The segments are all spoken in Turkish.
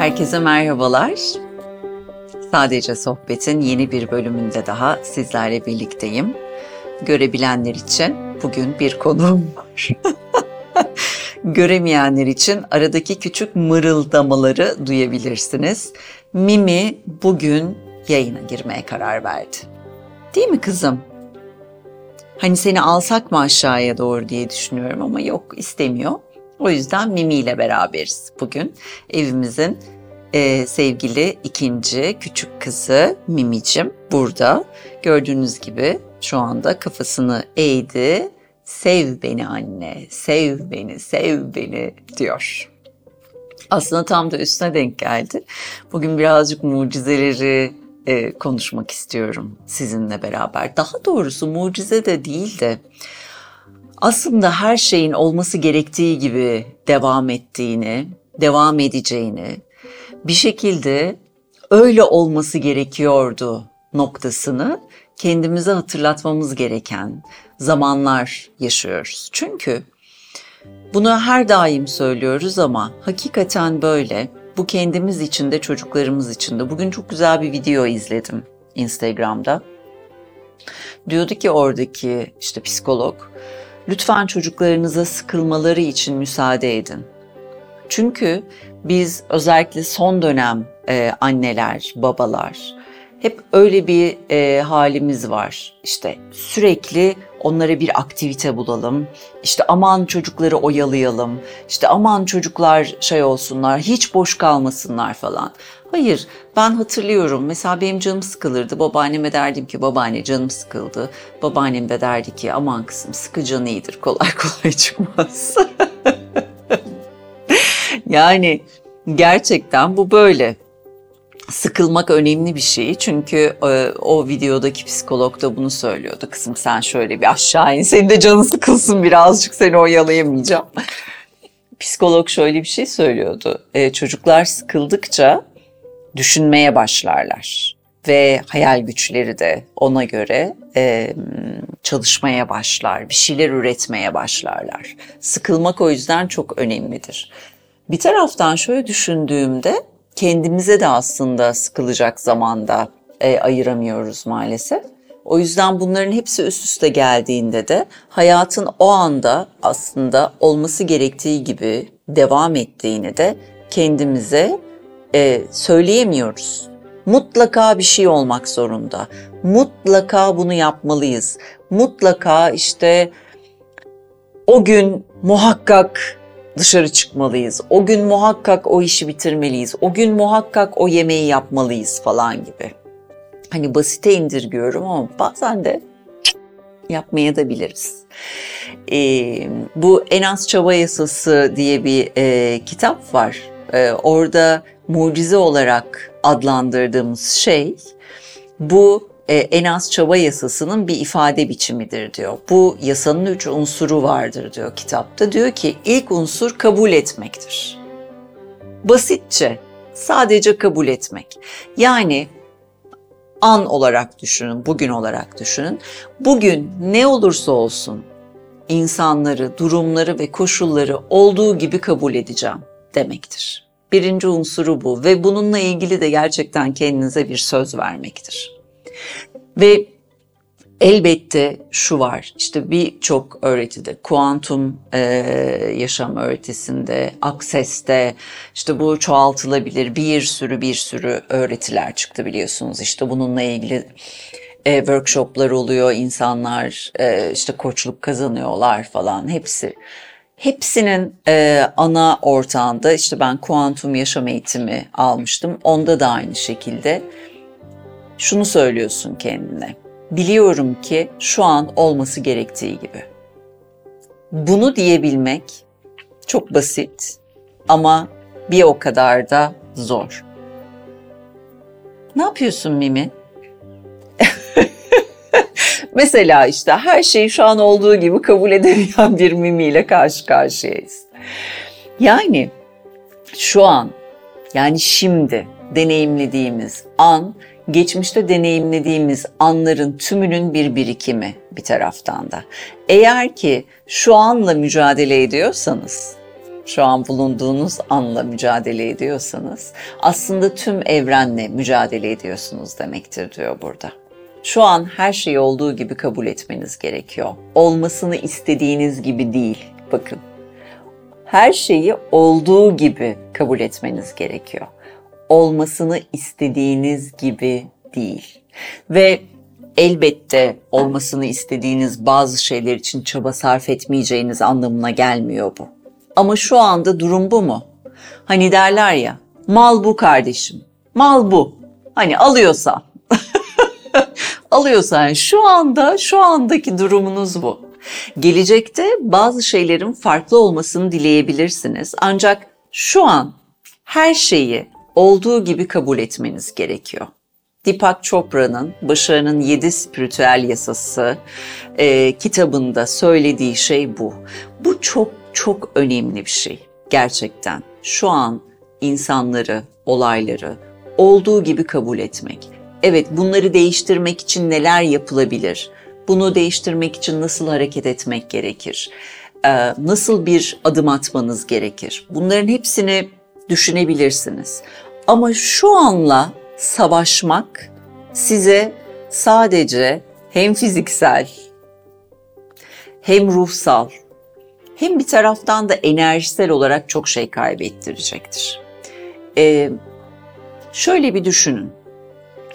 Herkese merhabalar. Sadece Sohbet'in yeni bir bölümünde daha sizlerle birlikteyim. Görebilenler için bugün bir konuğum var. Göremeyenler için aradaki küçük mırıldamaları duyabilirsiniz. Mimi bugün yayına girmeye karar verdi. Değil mi kızım? Hani seni alsak mı aşağıya doğru diye düşünüyorum ama yok istemiyor. O yüzden Mimi ile beraberiz bugün. Evimizin e, sevgili ikinci küçük kızı Mimicim burada. Gördüğünüz gibi şu anda kafasını eğdi. Sev beni anne, sev beni, sev beni diyor. Aslında tam da üstüne denk geldi. Bugün birazcık mucizeleri e, konuşmak istiyorum sizinle beraber. Daha doğrusu mucize de değil de aslında her şeyin olması gerektiği gibi devam ettiğini, devam edeceğini, bir şekilde öyle olması gerekiyordu noktasını kendimize hatırlatmamız gereken zamanlar yaşıyoruz. Çünkü bunu her daim söylüyoruz ama hakikaten böyle. Bu kendimiz için de çocuklarımız için de. Bugün çok güzel bir video izledim Instagram'da. Diyordu ki oradaki işte psikolog, lütfen çocuklarınıza sıkılmaları için müsaade edin. Çünkü biz özellikle son dönem e, anneler, babalar hep öyle bir e, halimiz var. İşte sürekli onlara bir aktivite bulalım. İşte aman çocukları oyalayalım. İşte aman çocuklar şey olsunlar, hiç boş kalmasınlar falan. Hayır, ben hatırlıyorum. Mesela benim canım sıkılırdı. Babaanneme derdim ki babaanne canım sıkıldı. Babaannem de derdi ki aman kızım sıkı canı iyidir. Kolay kolay çıkmaz. yani gerçekten bu böyle sıkılmak önemli bir şey. Çünkü e, o videodaki psikolog da bunu söylüyordu. Kızım sen şöyle bir aşağı in, senin de canın sıkılsın birazcık seni oyalayamayacağım. Psikolog şöyle bir şey söylüyordu. E, çocuklar sıkıldıkça düşünmeye başlarlar. Ve hayal güçleri de ona göre e, çalışmaya başlar, bir şeyler üretmeye başlarlar. Sıkılmak o yüzden çok önemlidir. Bir taraftan şöyle düşündüğümde kendimize de aslında sıkılacak zamanda e, ayıramıyoruz maalesef. O yüzden bunların hepsi üst üste geldiğinde de hayatın o anda aslında olması gerektiği gibi devam ettiğini de kendimize e, söyleyemiyoruz. Mutlaka bir şey olmak zorunda. Mutlaka bunu yapmalıyız. Mutlaka işte o gün muhakkak dışarı çıkmalıyız. O gün muhakkak o işi bitirmeliyiz. O gün muhakkak o yemeği yapmalıyız falan gibi. Hani basite indirgiyorum ama bazen de yapmaya da biliriz. Ee, bu En Az Çaba Yasası diye bir e, kitap var. Ee, orada mucize olarak adlandırdığımız şey bu en az çaba yasasının bir ifade biçimidir diyor. Bu yasanın üç unsuru vardır diyor kitapta. Diyor ki ilk unsur kabul etmektir. Basitçe sadece kabul etmek. Yani an olarak düşünün, bugün olarak düşünün. Bugün ne olursa olsun insanları, durumları ve koşulları olduğu gibi kabul edeceğim demektir. Birinci unsuru bu ve bununla ilgili de gerçekten kendinize bir söz vermektir. Ve elbette şu var, işte birçok öğretide, kuantum e, yaşam öğretisinde, akseste, işte bu çoğaltılabilir bir sürü bir sürü öğretiler çıktı biliyorsunuz. İşte bununla ilgili e, workshoplar oluyor, insanlar e, işte koçluk kazanıyorlar falan hepsi. Hepsinin e, ana ortağında işte ben kuantum yaşam eğitimi almıştım. Onda da aynı şekilde şunu söylüyorsun kendine. Biliyorum ki şu an olması gerektiği gibi. Bunu diyebilmek çok basit ama bir o kadar da zor. Ne yapıyorsun Mimi? Mesela işte her şeyi şu an olduğu gibi kabul edemeyen bir Mimi ile karşı karşıyayız. Yani şu an yani şimdi deneyimlediğimiz an geçmişte deneyimlediğimiz anların tümünün bir birikimi bir taraftan da. Eğer ki şu anla mücadele ediyorsanız şu an bulunduğunuz anla mücadele ediyorsanız aslında tüm evrenle mücadele ediyorsunuz demektir diyor burada. Şu an her şeyi olduğu gibi kabul etmeniz gerekiyor. Olmasını istediğiniz gibi değil. Bakın. Her şeyi olduğu gibi kabul etmeniz gerekiyor. Olmasını istediğiniz gibi değil. Ve elbette olmasını istediğiniz bazı şeyler için çaba sarf etmeyeceğiniz anlamına gelmiyor bu. Ama şu anda durum bu mu? Hani derler ya, mal bu kardeşim, mal bu. Hani alıyorsan. alıyorsan şu anda, şu andaki durumunuz bu. Gelecekte bazı şeylerin farklı olmasını dileyebilirsiniz. Ancak şu an her şeyi olduğu gibi kabul etmeniz gerekiyor. Deepak Chopra'nın Başarının Yedi Spiritüel Yasası e, kitabında söylediği şey bu. Bu çok çok önemli bir şey gerçekten. Şu an insanları, olayları olduğu gibi kabul etmek. Evet bunları değiştirmek için neler yapılabilir? Bunu değiştirmek için nasıl hareket etmek gerekir? Ee, nasıl bir adım atmanız gerekir? Bunların hepsini düşünebilirsiniz. Ama şu anla savaşmak size sadece hem fiziksel hem ruhsal hem bir taraftan da enerjisel olarak çok şey kaybettirecektir. Ee, şöyle bir düşünün.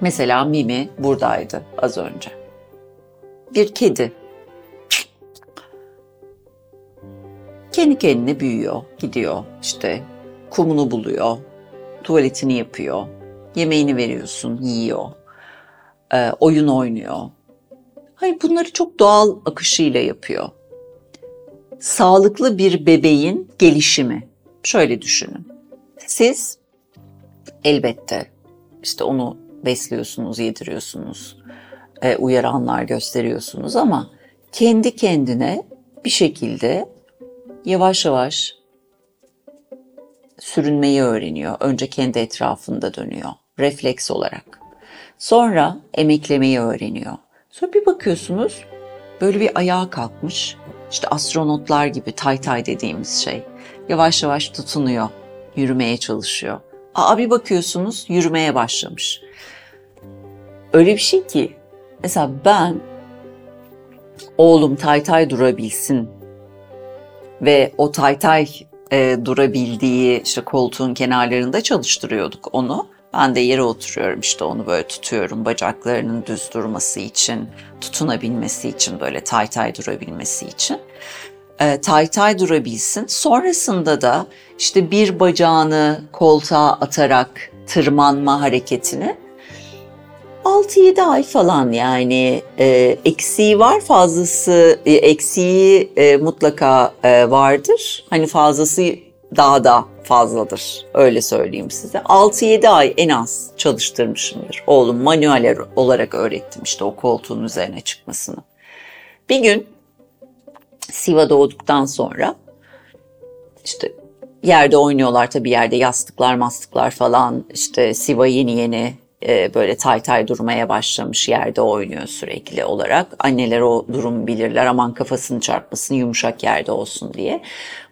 Mesela Mimi buradaydı az önce. Bir kedi. Kendi kendine büyüyor, gidiyor, işte kumunu buluyor, tuvaletini yapıyor, yemeğini veriyorsun, yiyor, e, oyun oynuyor. Hayır bunları çok doğal akışıyla yapıyor. Sağlıklı bir bebeğin gelişimi. Şöyle düşünün. Siz elbette işte onu besliyorsunuz, yediriyorsunuz, e, uyaranlar gösteriyorsunuz ama kendi kendine bir şekilde yavaş yavaş sürünmeyi öğreniyor. Önce kendi etrafında dönüyor refleks olarak. Sonra emeklemeyi öğreniyor. Sonra bir bakıyorsunuz böyle bir ayağa kalkmış. İşte astronotlar gibi tay tay dediğimiz şey. Yavaş yavaş tutunuyor, yürümeye çalışıyor. Aa bir bakıyorsunuz yürümeye başlamış. Öyle bir şey ki mesela ben oğlum tay tay durabilsin ve o tay tay e, durabildiği işte koltuğun kenarlarında çalıştırıyorduk onu. Ben de yere oturuyorum işte onu böyle tutuyorum bacaklarının düz durması için, tutunabilmesi için böyle tay tay durabilmesi için. E, tay tay durabilsin. Sonrasında da işte bir bacağını koltuğa atarak tırmanma hareketini 6-7 ay falan yani e, eksiği var fazlası e, eksiği e, mutlaka e, vardır. Hani fazlası daha da fazladır öyle söyleyeyim size. 6-7 ay en az çalıştırmışımdır. Oğlum manuel olarak öğrettim işte o koltuğun üzerine çıkmasını. Bir gün Siva doğduktan sonra işte yerde oynuyorlar tabii yerde yastıklar mastıklar falan işte Siva yeni yeni e, böyle tay tay durmaya başlamış yerde oynuyor sürekli olarak. Anneler o durumu bilirler aman kafasını çarpmasın yumuşak yerde olsun diye.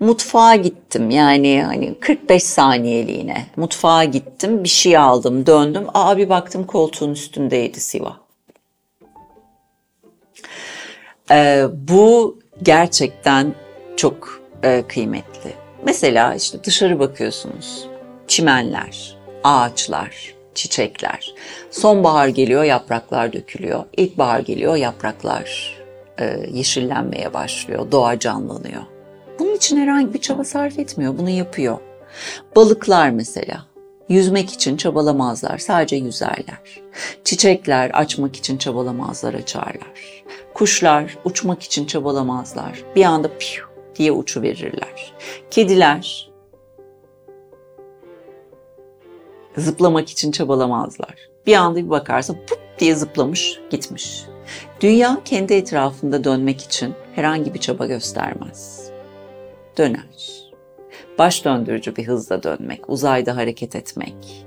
Mutfağa gittim yani hani 45 saniyeliğine mutfağa gittim bir şey aldım döndüm. Aa bir baktım koltuğun üstündeydi Siva. Ee, bu gerçekten çok e, kıymetli. Mesela işte dışarı bakıyorsunuz. Çimenler, ağaçlar, çiçekler. Sonbahar geliyor, yapraklar dökülüyor. İlkbahar geliyor, yapraklar e, yeşillenmeye başlıyor, doğa canlanıyor. Bunun için herhangi bir çaba sarf etmiyor, bunu yapıyor. Balıklar mesela. Yüzmek için çabalamazlar, sadece yüzerler. Çiçekler açmak için çabalamazlar, açarlar. Kuşlar uçmak için çabalamazlar. Bir anda piyu diye uçu verirler. Kediler zıplamak için çabalamazlar. Bir anda bir bakarsın put diye zıplamış gitmiş. Dünya kendi etrafında dönmek için herhangi bir çaba göstermez. Döner. Baş döndürücü bir hızla dönmek, uzayda hareket etmek,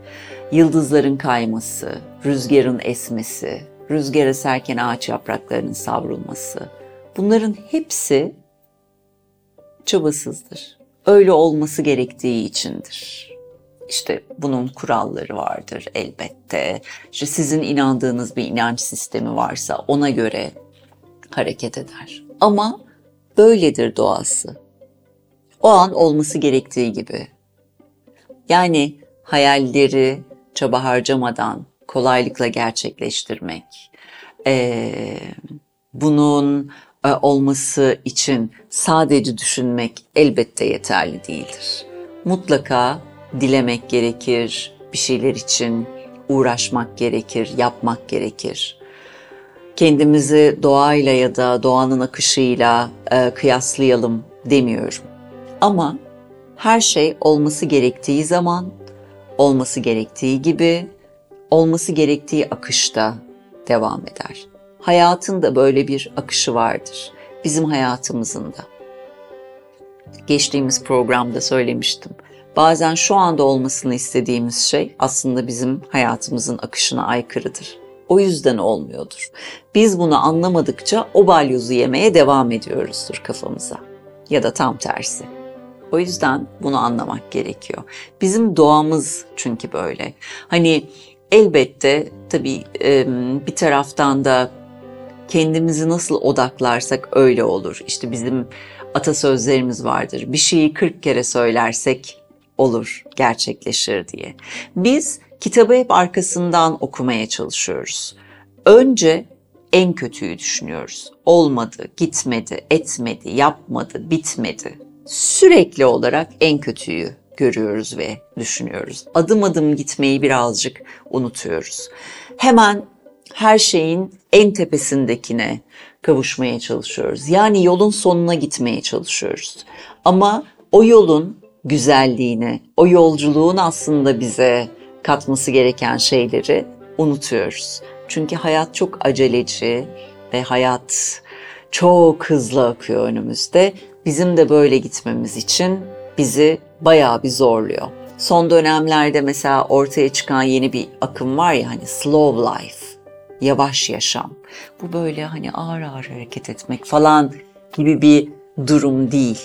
yıldızların kayması, rüzgarın esmesi, rüzgar eserken ağaç yapraklarının savrulması. Bunların hepsi çabasızdır. öyle olması gerektiği içindir. İşte bunun kuralları vardır elbette. İşte sizin inandığınız bir inanç sistemi varsa ona göre hareket eder. Ama böyledir doğası. O an olması gerektiği gibi. Yani hayalleri çaba harcamadan kolaylıkla gerçekleştirmek, ee, bunun e, olması için sadece düşünmek elbette yeterli değildir. Mutlaka dilemek gerekir, bir şeyler için uğraşmak gerekir, yapmak gerekir. Kendimizi doğayla ya da doğanın akışıyla e, kıyaslayalım demiyorum. Ama her şey olması gerektiği zaman, olması gerektiği gibi, olması gerektiği akışta devam eder. Hayatın da böyle bir akışı vardır. Bizim hayatımızın da. Geçtiğimiz programda söylemiştim. Bazen şu anda olmasını istediğimiz şey aslında bizim hayatımızın akışına aykırıdır. O yüzden olmuyordur. Biz bunu anlamadıkça o balyozu yemeye devam ediyoruzdur kafamıza. Ya da tam tersi. O yüzden bunu anlamak gerekiyor. Bizim doğamız çünkü böyle. Hani elbette tabii bir taraftan da kendimizi nasıl odaklarsak öyle olur. İşte bizim atasözlerimiz vardır. Bir şeyi 40 kere söylersek olur, gerçekleşir diye. Biz kitabı hep arkasından okumaya çalışıyoruz. Önce en kötüyü düşünüyoruz. Olmadı, gitmedi, etmedi, yapmadı, bitmedi. Sürekli olarak en kötüyü görüyoruz ve düşünüyoruz. Adım adım gitmeyi birazcık unutuyoruz. Hemen her şeyin en tepesindekine kavuşmaya çalışıyoruz. Yani yolun sonuna gitmeye çalışıyoruz. Ama o yolun güzelliğini, o yolculuğun aslında bize katması gereken şeyleri unutuyoruz. Çünkü hayat çok aceleci ve hayat çok hızlı akıyor önümüzde. Bizim de böyle gitmemiz için bizi bayağı bir zorluyor. Son dönemlerde mesela ortaya çıkan yeni bir akım var ya hani slow life, yavaş yaşam. Bu böyle hani ağır ağır hareket etmek falan gibi bir durum değil.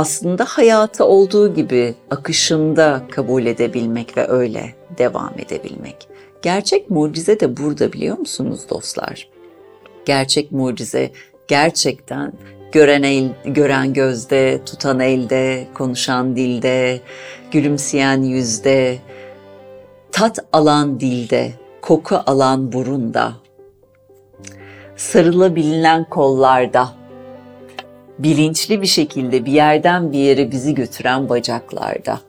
Aslında hayatı olduğu gibi akışında kabul edebilmek ve öyle devam edebilmek. Gerçek mucize de burada biliyor musunuz dostlar? Gerçek mucize gerçekten gören el, gören gözde, tutan elde, konuşan dilde, gülümseyen yüzde, tat alan dilde, koku alan burunda, sarılabilinen kollarda, bilinçli bir şekilde bir yerden bir yere bizi götüren bacaklarda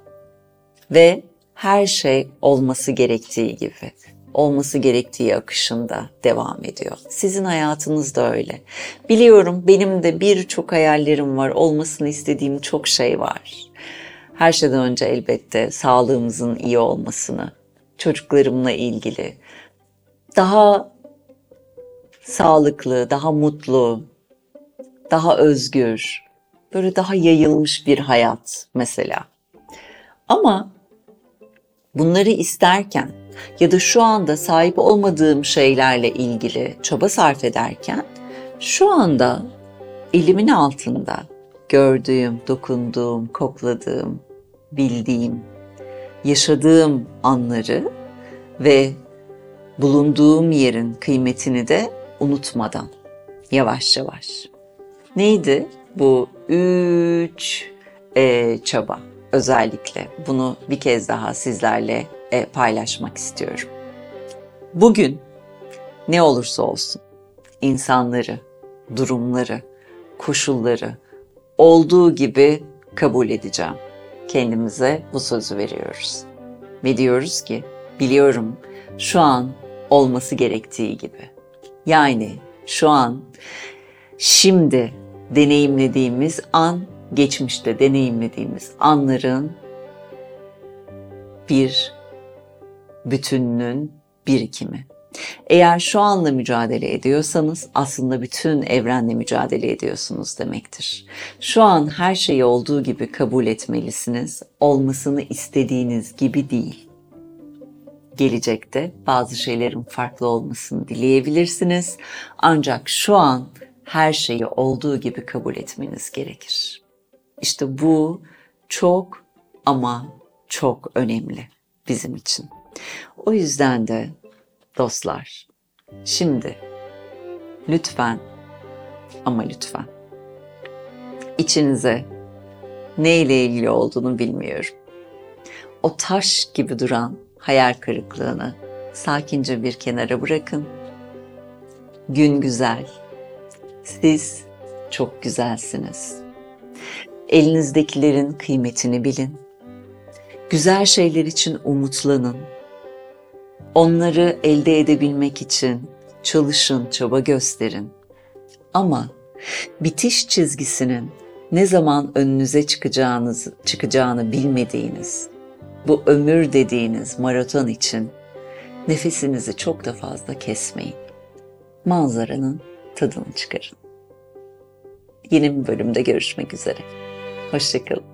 ve her şey olması gerektiği gibi olması gerektiği akışında devam ediyor. Sizin hayatınız da öyle. Biliyorum benim de birçok hayallerim var, olmasını istediğim çok şey var. Her şeyden önce elbette sağlığımızın iyi olmasını, çocuklarımla ilgili daha sağlıklı, daha mutlu, daha özgür, böyle daha yayılmış bir hayat mesela. Ama bunları isterken ya da şu anda sahip olmadığım şeylerle ilgili çaba sarf ederken şu anda elimin altında gördüğüm, dokunduğum, kokladığım, bildiğim, yaşadığım anları ve bulunduğum yerin kıymetini de unutmadan yavaş yavaş. Neydi bu üç e, çaba? Özellikle bunu bir kez daha sizlerle e, paylaşmak istiyorum. Bugün ne olursa olsun insanları, durumları, koşulları olduğu gibi kabul edeceğim. Kendimize bu sözü veriyoruz. Ve diyoruz ki biliyorum şu an olması gerektiği gibi. Yani şu an şimdi deneyimlediğimiz an geçmişte deneyimlediğimiz anların bir bütününün birikimi. Eğer şu anla mücadele ediyorsanız aslında bütün evrenle mücadele ediyorsunuz demektir. Şu an her şeyi olduğu gibi kabul etmelisiniz. Olmasını istediğiniz gibi değil. Gelecekte bazı şeylerin farklı olmasını dileyebilirsiniz. Ancak şu an her şeyi olduğu gibi kabul etmeniz gerekir. İşte bu çok ama çok önemli bizim için. O yüzden de dostlar şimdi lütfen ama lütfen içinize ne ile ilgili olduğunu bilmiyorum. O taş gibi duran hayal kırıklığını sakince bir kenara bırakın. Gün güzel. Siz çok güzelsiniz. Elinizdekilerin kıymetini bilin. Güzel şeyler için umutlanın. Onları elde edebilmek için çalışın, çaba gösterin. Ama bitiş çizgisinin ne zaman önünüze çıkacağınız çıkacağını bilmediğiniz bu ömür dediğiniz maraton için nefesinizi çok da fazla kesmeyin. Manzaranın tadını çıkarın. Yeni bir bölümde görüşmek üzere. Hoşçakalın.